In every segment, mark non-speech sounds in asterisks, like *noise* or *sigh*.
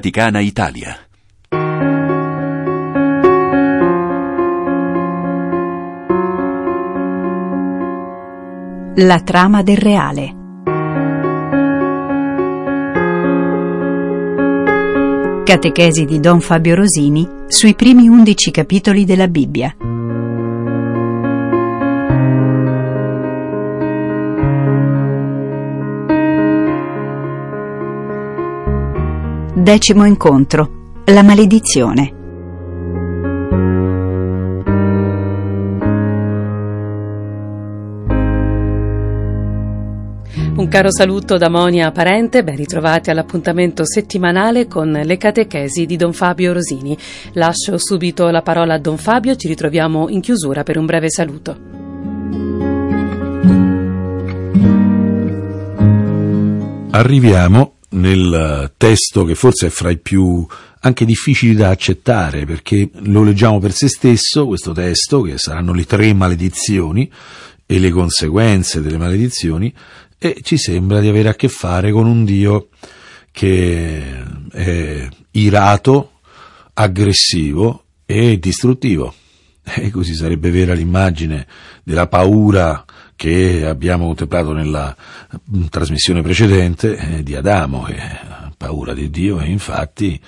Vaticana Italia. La trama del reale. Catechesi di Don Fabio Rosini sui primi undici capitoli della Bibbia. Decimo incontro. La maledizione. Un caro saluto da Monia Parente, ben ritrovati all'appuntamento settimanale con le catechesi di Don Fabio Rosini. Lascio subito la parola a Don Fabio, ci ritroviamo in chiusura per un breve saluto. Arriviamo nel testo che forse è fra i più anche difficili da accettare perché lo leggiamo per se stesso, questo testo, che saranno le tre maledizioni e le conseguenze delle maledizioni, e ci sembra di avere a che fare con un Dio che è irato, aggressivo e distruttivo. E così sarebbe vera l'immagine della paura che abbiamo contemplato nella mm, trasmissione precedente eh, di Adamo, che ha paura di Dio e infatti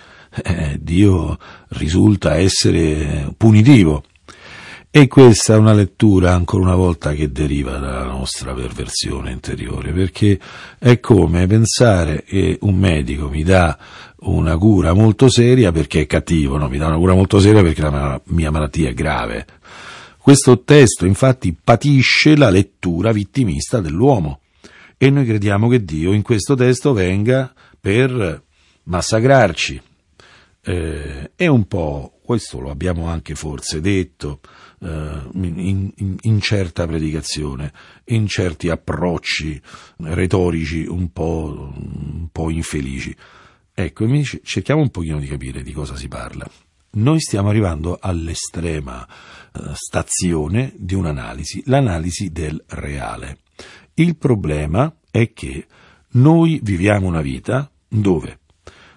eh, Dio risulta essere punitivo. E questa è una lettura, ancora una volta, che deriva dalla nostra perversione interiore, perché è come pensare che un medico mi dà una cura molto seria perché è cattivo, no, mi dà una cura molto seria perché la mia malattia è grave. Questo testo infatti patisce la lettura vittimista dell'uomo e noi crediamo che Dio in questo testo venga per massacrarci. Eh, è un po', questo lo abbiamo anche forse detto eh, in, in, in, certa predicazione, in certi approcci retorici un po', un po' infelici. Ecco, cerchiamo un pochino di capire di cosa si parla. Noi stiamo arrivando all'estrema stazione di un'analisi, l'analisi del reale. Il problema è che noi viviamo una vita dove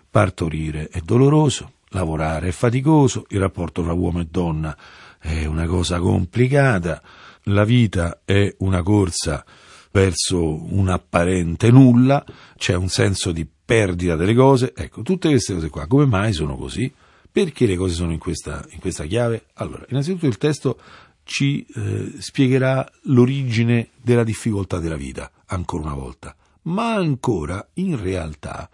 partorire è doloroso, lavorare è faticoso, il rapporto tra uomo e donna è una cosa complicata, la vita è una corsa verso un apparente nulla, c'è un senso di perdita delle cose, ecco, tutte queste cose qua, come mai sono così? Perché le cose sono in questa, in questa chiave? Allora, innanzitutto il testo ci eh, spiegherà l'origine della difficoltà della vita, ancora una volta. Ma ancora, in realtà,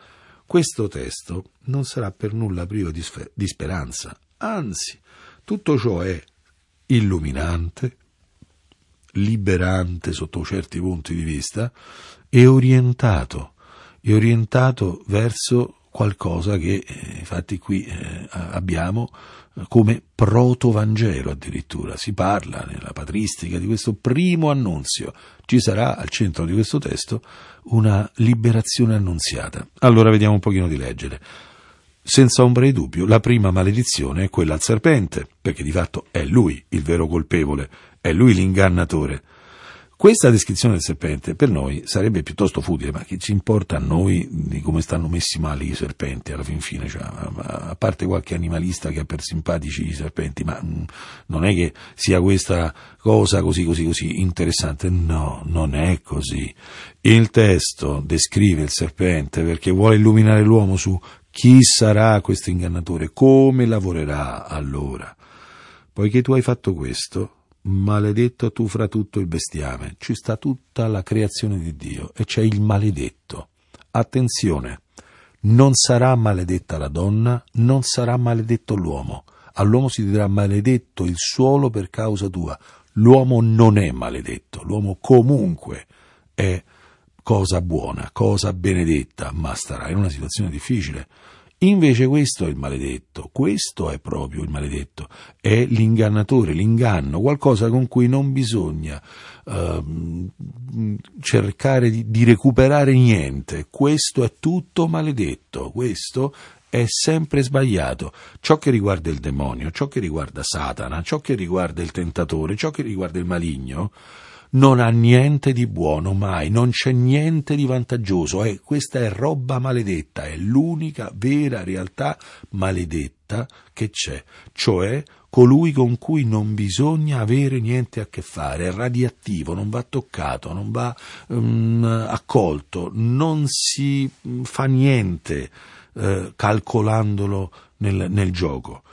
questo testo non sarà per nulla privo di, sfer- di speranza. Anzi, tutto ciò è illuminante, liberante sotto certi punti di vista e orientato, e orientato verso qualcosa che eh, infatti qui eh, abbiamo eh, come proto-vangelo addirittura. Si parla nella patristica di questo primo annunzio. Ci sarà al centro di questo testo una liberazione annunziata. Allora vediamo un pochino di leggere. Senza ombra di dubbio, la prima maledizione è quella al serpente, perché di fatto è lui il vero colpevole, è lui l'ingannatore. Questa descrizione del serpente per noi sarebbe piuttosto futile, ma che ci importa a noi di come stanno messi male i serpenti alla fin fine? Cioè, a parte qualche animalista che ha per simpatici i serpenti, ma mm, non è che sia questa cosa così così così interessante. No, non è così. Il testo descrive il serpente perché vuole illuminare l'uomo su chi sarà questo ingannatore, come lavorerà allora. Poiché tu hai fatto questo, maledetto tu fra tutto il bestiame, ci sta tutta la creazione di Dio e c'è il maledetto. Attenzione, non sarà maledetta la donna, non sarà maledetto l'uomo. All'uomo si dirà maledetto il suolo per causa tua. L'uomo non è maledetto, l'uomo comunque è cosa buona, cosa benedetta, ma starà in una situazione difficile. Invece questo è il maledetto, questo è proprio il maledetto, è l'ingannatore, l'inganno, qualcosa con cui non bisogna uh, cercare di, di recuperare niente, questo è tutto maledetto, questo è sempre sbagliato. Ciò che riguarda il demonio, ciò che riguarda Satana, ciò che riguarda il tentatore, ciò che riguarda il maligno, non ha niente di buono mai, non c'è niente di vantaggioso, eh, questa è roba maledetta, è l'unica vera realtà maledetta che c'è, cioè colui con cui non bisogna avere niente a che fare, è radioattivo, non va toccato, non va um, accolto, non si mm, fa niente eh, calcolandolo nel, nel gioco.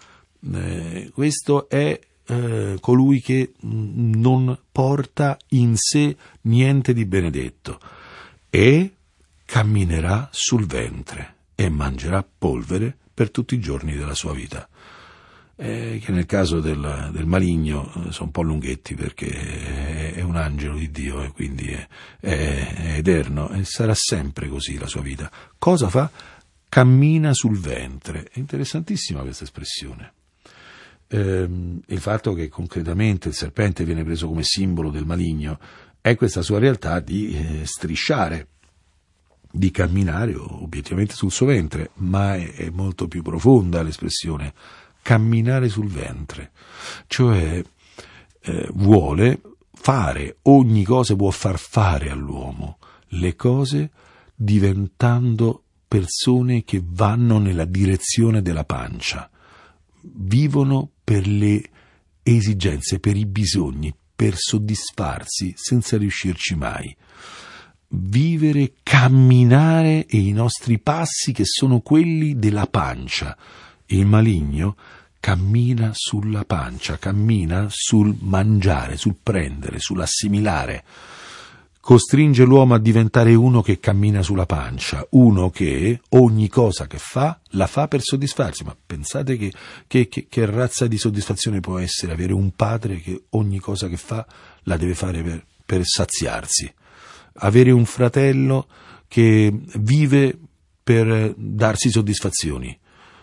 Eh, questo è eh, colui che non porta in sé niente di benedetto e camminerà sul ventre e mangerà polvere per tutti i giorni della sua vita. Eh, che nel caso del, del, maligno eh, sono un po' lunghetti perché è, è un angelo di Dio e quindi è, è, è eterno e sarà sempre così la sua vita. Cosa fa? Cammina sul ventre. È interessantissima questa espressione ehm, il fatto che concretamente il serpente viene preso come simbolo del maligno è questa sua realtà di eh, strisciare, di camminare obiettivamente sul suo ventre, ma è, è molto più profonda l'espressione camminare sul ventre, cioè eh, vuole fare ogni cosa, può far fare all'uomo le cose diventando persone che vanno nella direzione della pancia, vivono per le esigenze, per i bisogni, per soddisfarsi senza riuscirci mai. Vivere, camminare e i nostri passi che sono quelli della pancia. Il maligno cammina sulla pancia, cammina sul mangiare, sul prendere, sull'assimilare costringe l'uomo a diventare uno che cammina sulla pancia, uno che ogni cosa che fa la fa per soddisfarsi. Ma pensate che, che, che, che razza di soddisfazione può essere avere un padre che ogni cosa che fa la deve fare per, per saziarsi, avere un fratello che vive per darsi soddisfazioni,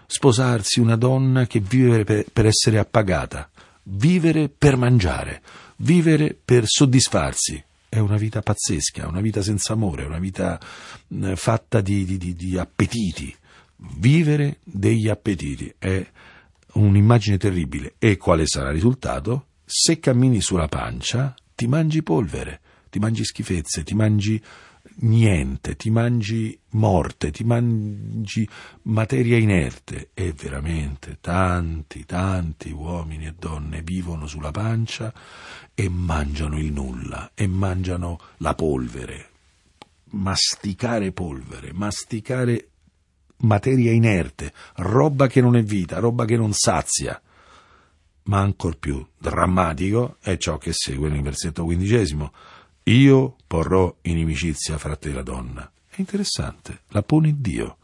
sposarsi una donna che vive per, per essere appagata, vivere per mangiare, vivere per soddisfarsi è una vita pazzesca, una vita senza amore, una vita eh, fatta di, di, di appetiti. Vivere degli appetiti è un'immagine terribile. E quale sarà il risultato? Se cammini sulla pancia, ti mangi polvere, ti mangi schifezze, ti mangi niente, ti mangi morte, ti mangi materia inerte e veramente tanti, tanti uomini e donne vivono sulla pancia e mangiano il nulla e mangiano la polvere, masticare polvere, masticare materia inerte, roba che non è vita, roba che non sazia. Ma ancor più drammatico è ciò che segue nel versetto quindicesimo io porrò inimicizia fra te e la donna. È interessante, la pone Dio.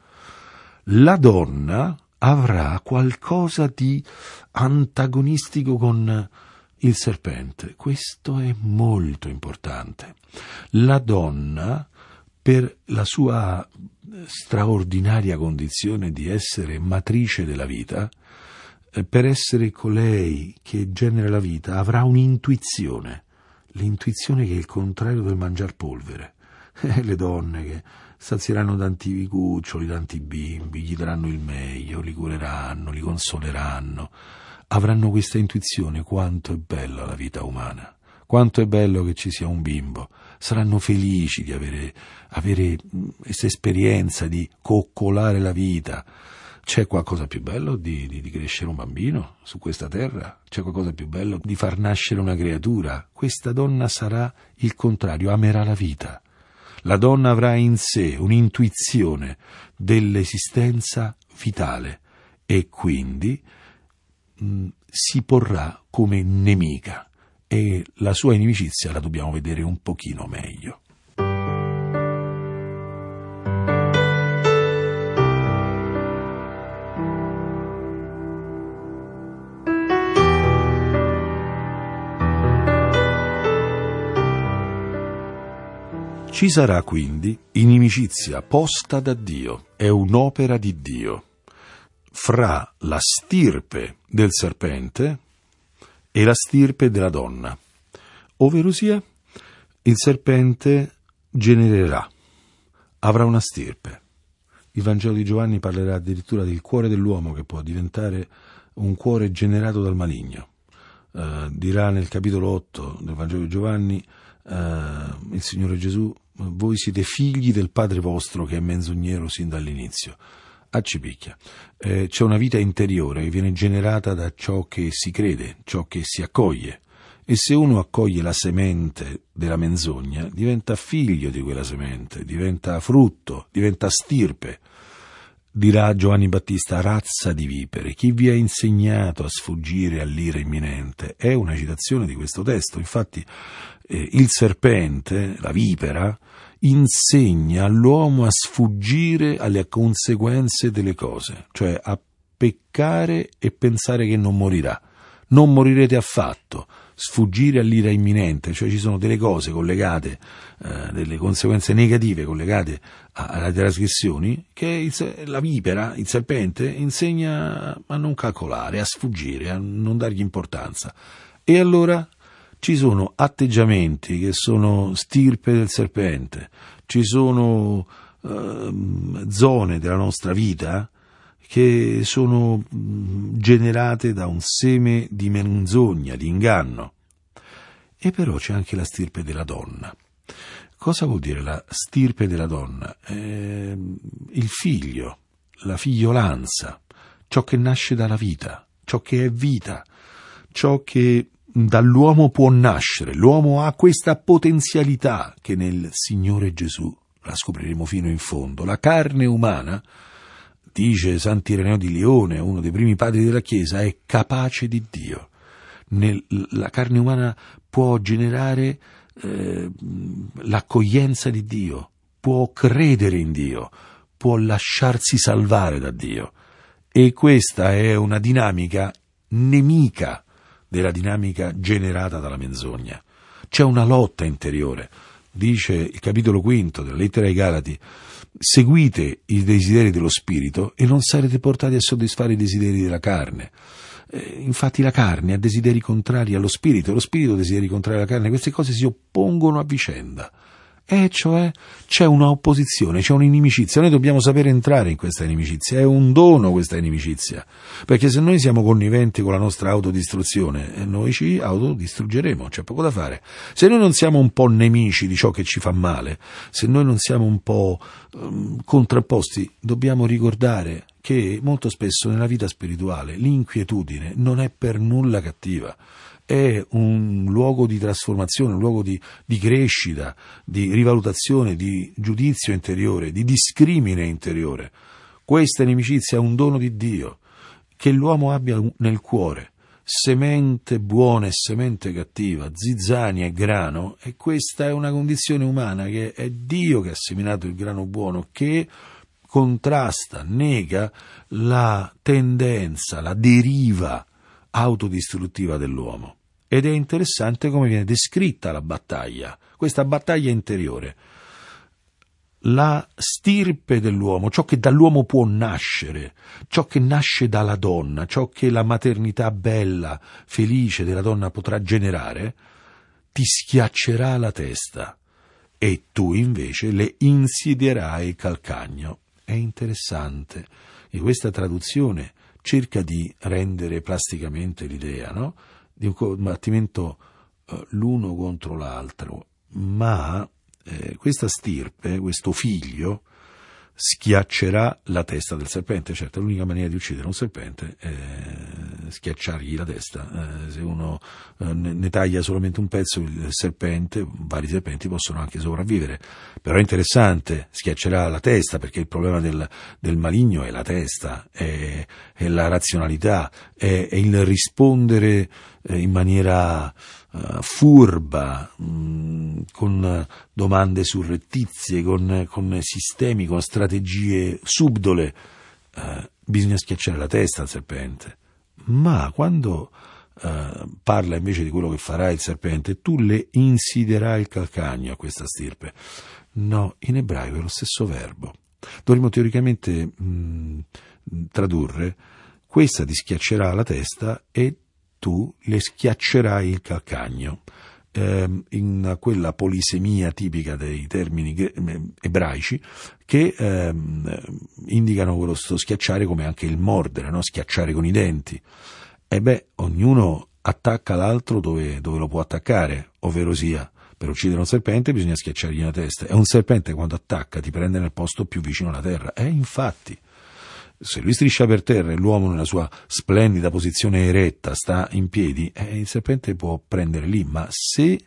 La donna avrà qualcosa di antagonistico con il serpente. Questo è molto importante. La donna, per la sua straordinaria condizione di essere matrice della vita, eh, per essere colei che genera la vita, avrà un'intuizione l'intuizione che è il contrario del mangiar polvere. *laughs* Eh, le donne che sazieranno tanti cuccioli, tanti bimbi, gli daranno il meglio, li cureranno, li consoleranno, avranno questa intuizione quanto è bella la vita umana, quanto è bello che ci sia un bimbo, saranno felici di avere, avere questa esperienza di coccolare la vita, c'è qualcosa più bello di, di, di, crescere un bambino su questa terra? C'è qualcosa più bello di far nascere una creatura? Questa donna sarà il contrario, amerà la vita. La donna avrà in sé un'intuizione dell'esistenza vitale e quindi mh, mm, si porrà come nemica e la sua inimicizia la dobbiamo vedere un pochino meglio. Ci sarà quindi inimicizia posta da Dio, è un'opera di Dio, fra la stirpe del serpente e la stirpe della donna, ovvero sia il serpente genererà, avrà una stirpe. Il Vangelo di Giovanni parlerà addirittura del cuore dell'uomo che può diventare un cuore generato dal maligno. Uh, dirà nel capitolo 8 del Vangelo di Giovanni uh, il Signore Gesù, voi siete figli del Padre vostro che è menzognero sin dall'inizio. Accipicchia. Eh, c'è una vita interiore che viene generata da ciò che si crede, ciò che si accoglie. E se uno accoglie la semente della menzogna, diventa figlio di quella semente, diventa frutto, diventa stirpe. Dirà Giovanni Battista, razza di vipere, chi vi ha insegnato a sfuggire all'ira imminente? È una citazione di questo testo. Infatti, eh, il serpente, la vipera, insegna all'uomo a sfuggire alle conseguenze delle cose, cioè a peccare e pensare che non morirà. Non morirete affatto, sfuggire all'ira imminente, cioè ci sono delle cose collegate, eh, delle conseguenze negative collegate alle trasgressioni che il, la vipera, il serpente, insegna a non calcolare, a sfuggire, a non dargli importanza. E allora ci sono atteggiamenti che sono stirpe del serpente, ci sono eh, zone della nostra vita che sono generate da un seme di menzogna, di inganno. E però c'è anche la stirpe della donna. Cosa vuol dire la stirpe della donna? Eh, il figlio, la figliolanza, ciò che nasce dalla vita, ciò che è vita, ciò che dall'uomo può nascere. L'uomo ha questa potenzialità che nel Signore Gesù, la scopriremo fino in fondo, la carne umana dice Sant'Ireneo di Lione, uno dei primi padri della Chiesa, è capace di Dio. Nel, la carne umana può generare eh, l'accoglienza di Dio, può credere in Dio, può lasciarsi salvare da Dio. E questa è una dinamica nemica della dinamica generata dalla menzogna. C'è una lotta interiore. Dice il capitolo quinto della lettera ai Galati, seguite i desideri dello spirito e non sarete portati a soddisfare i desideri della carne. Eh, infatti la carne ha desideri contrari allo spirito, lo spirito ha desideri contrari alla carne, queste cose si oppongono a vicenda. E cioè c'è un'opposizione, c'è un'inimicizia, noi dobbiamo sapere entrare in questa inimicizia, è un dono questa inimicizia, perché se noi siamo conniventi con la nostra autodistruzione, eh, noi ci autodistruggeremo, c'è poco da fare. Se noi non siamo un po' nemici di ciò che ci fa male, se noi non siamo un po' um, contrapposti, dobbiamo ricordare che molto spesso nella vita spirituale l'inquietudine non è per nulla cattiva è un luogo di trasformazione, un luogo di, di, crescita, di rivalutazione, di giudizio interiore, di discrimine interiore. Questa inimicizia è un dono di Dio che l'uomo abbia nel cuore, semente buona e semente cattiva, zizzania e grano, e questa è una condizione umana che è Dio che ha seminato il grano buono, che contrasta, nega la tendenza, la deriva autodistruttiva dell'uomo. Ed è interessante come viene descritta la battaglia, questa battaglia interiore. La stirpe dell'uomo, ciò che dall'uomo può nascere, ciò che nasce dalla donna, ciò che la maternità bella, felice della donna potrà generare, ti schiaccerà la testa e tu invece le insidierai il calcagno. È interessante che questa traduzione cerca di rendere plasticamente l'idea, no? Di un combattimento eh, l'uno contro l'altro, ma eh, questa stirpe, questo figlio, schiaccerà la testa del serpente. Certo, l'unica maniera di uccidere un serpente è schiacciargli la testa. Eh, se uno eh, ne taglia solamente un pezzo, il serpente, vari serpenti possono anche sopravvivere. Però è interessante, schiaccerà la testa, perché il problema del, del maligno è la testa, è, è la razionalità, è, è il rispondere in maniera uh, furba, mm, con domande surrettizie, con, con, sistemi, con strategie subdole. Uh, bisogna schiacciare la testa al serpente. Ma quando uh, parla invece di quello che farà il serpente, tu le insiderai il calcagno a questa stirpe. No, in ebraico è lo stesso verbo. Dovremmo teoricamente mh, tradurre questa ti schiaccerà la testa e tu le schiaccerai il calcagno. Eh, in quella polisemia tipica dei termini ebraici che eh, indicano quello schiacciare come anche il mordere, no? schiacciare con i denti. E beh, ognuno attacca l'altro dove, dove lo può attaccare, ovvero sia Per uccidere un serpente bisogna schiacciargli la testa e un serpente quando attacca ti prende nel posto più vicino alla terra. E infatti, se lui striscia per terra e l'uomo nella sua splendida posizione eretta sta in piedi, eh, il serpente può prendere lì, ma se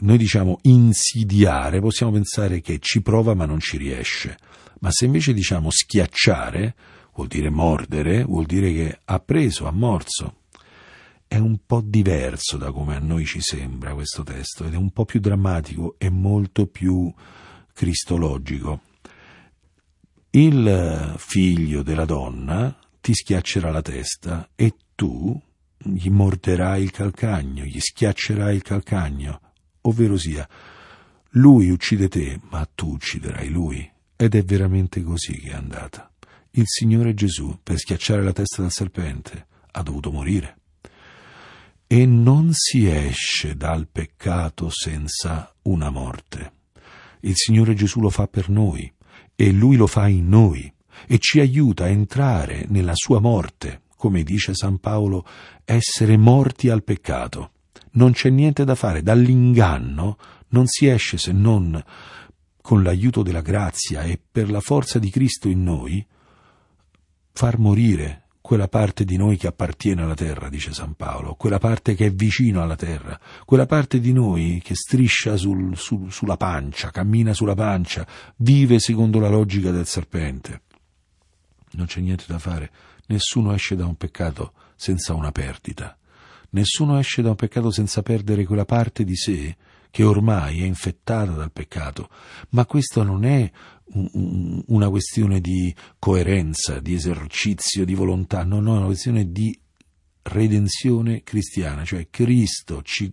noi diciamo insidiare, possiamo pensare che ci prova ma non ci riesce. Ma se invece diciamo schiacciare, vuol dire mordere, vuol dire che ha preso, ha morso. È un po' diverso da come a noi ci sembra questo testo ed è un po' più drammatico e molto più cristologico. Il figlio della donna ti schiaccerà la testa e tu gli morderai il calcagno, gli schiaccerai il calcagno, ovvero sia, lui uccide te, ma tu ucciderai lui. Ed è veramente così che è andata. Il Signore Gesù, per schiacciare la testa del serpente, ha dovuto morire. E non si esce dal peccato senza una morte. Il Signore Gesù lo fa per noi e Lui lo fa in noi e ci aiuta a entrare nella sua morte, come dice San Paolo, essere morti al peccato. Non c'è niente da fare, dall'inganno non si esce se non con l'aiuto della grazia e per la forza di Cristo in noi, far morire quella parte di noi che appartiene alla terra, dice San Paolo, quella parte che è vicino alla terra, quella parte di noi che striscia sul, sul, sulla pancia, cammina sulla pancia, vive secondo la logica del serpente. Non c'è niente da fare, nessuno esce da un peccato senza una perdita, nessuno esce da un peccato senza perdere quella parte di sé che ormai è infettata dal peccato, ma questo non è un, una questione di coerenza, di esercizio, di volontà, no, no, è una questione di redenzione cristiana, cioè Cristo ci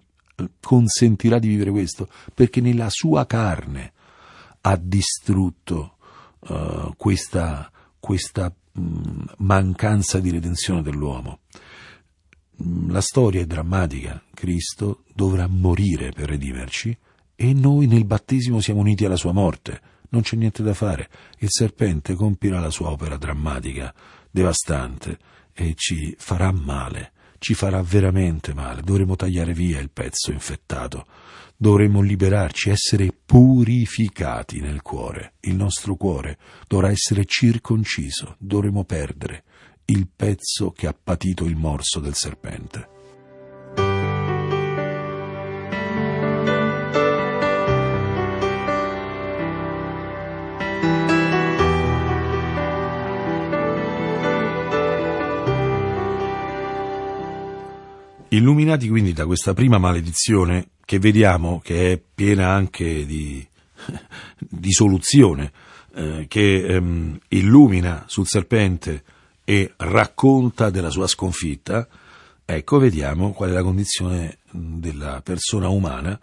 consentirà di vivere questo perché nella sua carne ha distrutto uh, questa, questa mh, mancanza di redenzione dell'uomo. Mm, la storia è drammatica, Cristo dovrà morire per redimerci e noi nel battesimo siamo uniti alla sua morte. Non c'è niente da fare. Il serpente compirà la sua opera drammatica, devastante, e ci farà male, ci farà veramente male. Dovremo tagliare via il pezzo infettato. Dovremo liberarci, essere purificati nel cuore. Il nostro cuore dovrà essere circonciso, dovremo perdere il pezzo che ha patito il morso del serpente. Illuminati quindi da questa prima maledizione che vediamo che è piena anche di, *laughs* di soluzione, eh, che ehm, illumina sul serpente e racconta della sua sconfitta, ecco vediamo qual è la condizione della persona umana.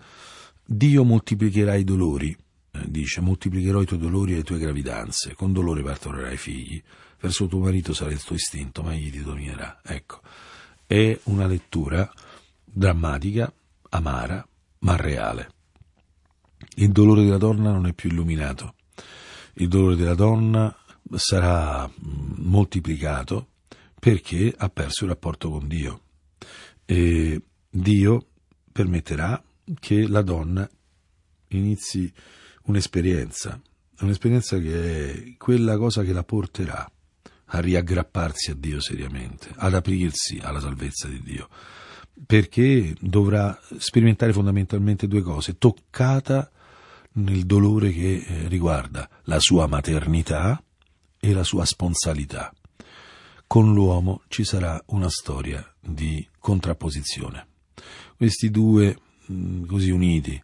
Dio moltiplicherà i dolori, eh, dice, moltiplicherò i tuoi dolori e le tue gravidanze, con dolore partorerai figli, verso tuo marito sarà il tuo istinto, ma egli ti dominerà. Ecco, è una lettura drammatica, amara, ma reale. Il dolore della donna non è più illuminato. Il dolore della donna sarà mm, moltiplicato perché ha perso il rapporto con Dio. E Dio permetterà che la donna inizi un'esperienza, un'esperienza che è quella cosa che la porterà a riaggrapparsi a Dio seriamente, ad aprirsi alla salvezza di Dio, perché dovrà sperimentare fondamentalmente due cose, toccata nel dolore che eh, riguarda la sua maternità, e la sua sponsalità. Con l'uomo ci sarà una storia di contrapposizione. Questi due mm, così uniti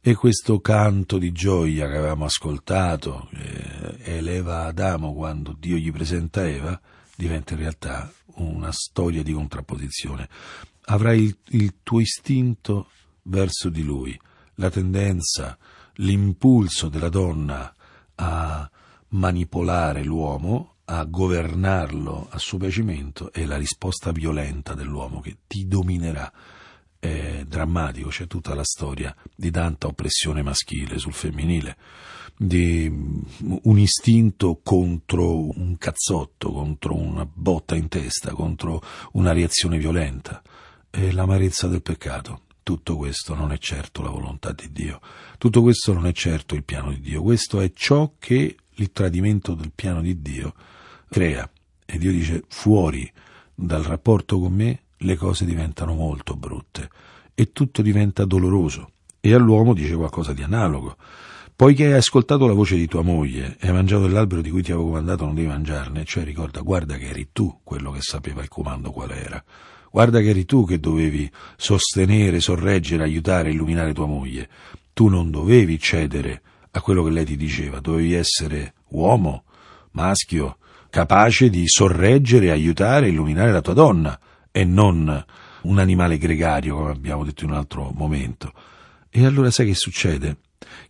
e questo canto di gioia che avevamo ascoltato, eh, eleva Adamo quando Dio gli presenta Eva, diventa in realtà una storia di contrapposizione. Avrai il, il tuo istinto verso di lui, la tendenza, l'impulso della donna a manipolare l'uomo, a governarlo a suo piacimento e la risposta violenta dell'uomo che ti dominerà. È drammatico, c'è tutta la storia di tanta oppressione maschile sul femminile, di un istinto contro un cazzotto, contro una botta in testa, contro una reazione violenta. È l'amarezza del peccato tutto questo non è certo la volontà di Dio, tutto questo non è certo il piano di Dio, questo è ciò che il tradimento del piano di Dio crea. E Dio dice fuori dal rapporto con me le cose diventano molto brutte e tutto diventa doloroso. E all'uomo dice qualcosa di analogo. Poiché hai ascoltato la voce di tua moglie e hai mangiato dell'albero di cui ti avevo comandato non devi mangiarne, cioè ricorda, guarda che eri tu quello che sapeva il comando qual era. Guarda che eri tu che dovevi sostenere, sorreggere, aiutare, illuminare tua moglie. Tu non dovevi cedere a quello che lei ti diceva, dovevi essere uomo, maschio, capace di sorreggere, aiutare, illuminare la tua donna e non un animale gregario, come abbiamo detto in un altro momento. E allora sai che succede?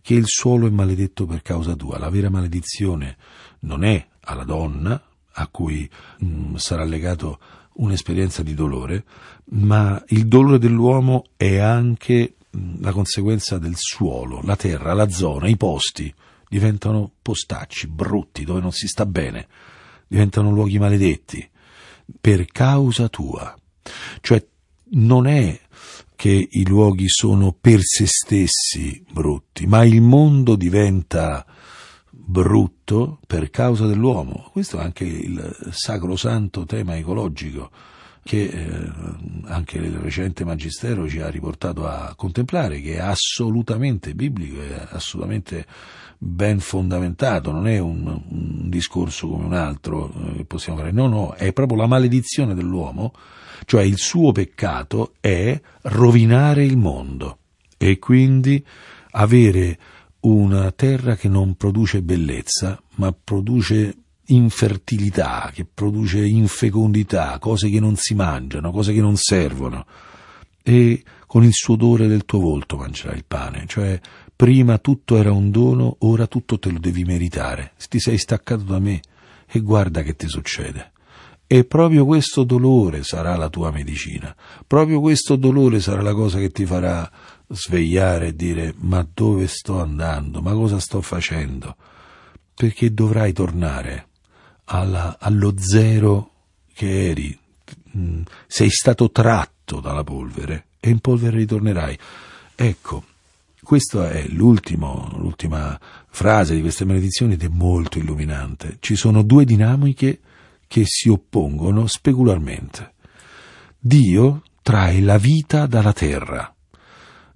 che il suolo è maledetto per causa tua. La vera maledizione non è alla donna, a cui mh, mm, sarà legato un'esperienza di dolore, ma il dolore dell'uomo è anche la conseguenza del suolo, la terra, la zona, i posti diventano postacci, brutti, dove non si sta bene, diventano luoghi maledetti per causa tua. Cioè non è che i luoghi sono per se stessi brutti, ma il mondo diventa brutto per causa dell'uomo. Questo è anche il sacrosanto tema ecologico che eh, anche il recente Magistero ci ha riportato a contemplare, che è assolutamente biblico, è assolutamente ben fondamentato, non è un, un discorso come un altro eh, che possiamo fare, no, no, è proprio la maledizione dell'uomo cioè il suo peccato è rovinare il mondo e quindi avere una terra che non produce bellezza, ma produce infertilità, che produce infecondità, cose che non si mangiano, cose che non servono. E con il sudore del tuo volto mangerai il pane, cioè prima tutto era un dono, ora tutto te lo devi meritare. Ti sei staccato da me e guarda che ti succede. E proprio questo dolore sarà la tua medicina, proprio questo dolore sarà la cosa che ti farà svegliare e dire ma dove sto andando, ma cosa sto facendo? Perché dovrai tornare alla, allo zero che eri, mm, sei stato tratto dalla polvere e in polvere ritornerai. Ecco, questa è l'ultima frase di queste maledizioni ed è molto illuminante. Ci sono due dinamiche che si oppongono specularmente. Dio trae la vita dalla terra.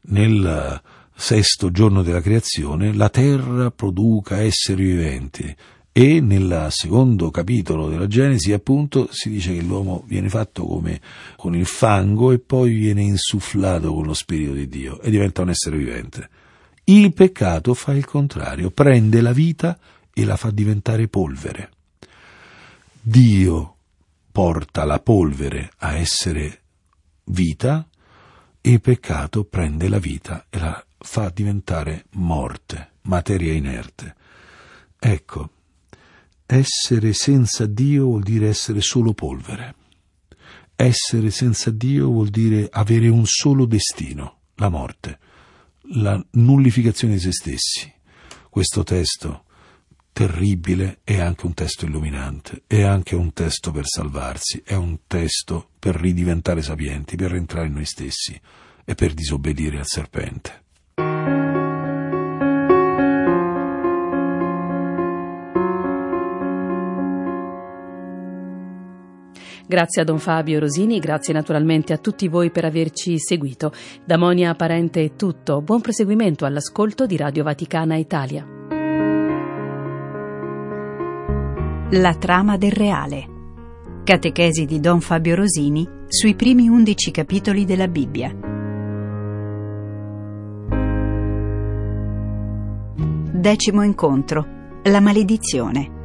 Nel sesto giorno della creazione la terra produca esseri viventi e nel secondo capitolo della Genesi appunto si dice che l'uomo viene fatto come con il fango e poi viene insufflato con lo spirito di Dio e diventa un essere vivente. Il peccato fa il contrario, prende la vita e la fa diventare polvere. Dio porta la polvere a essere vita e il peccato prende la vita e la fa diventare morte, materia inerte. Ecco, essere senza Dio vuol dire essere solo polvere. Essere senza Dio vuol dire avere un solo destino, la morte, la nullificazione di se stessi. Questo testo terribile, è anche un testo illuminante, è anche un testo per salvarsi, è un testo per ridiventare sapienti, per rientrare in noi stessi e per disobbedire al serpente. Grazie a Don Fabio Rosini, grazie naturalmente a tutti voi per averci seguito. Da Monia Parente è tutto, buon proseguimento all'ascolto di Radio Vaticana Italia. La trama del reale. Catechesi di Don Fabio Rosini sui primi undici capitoli della Bibbia. Decimo incontro. La maledizione.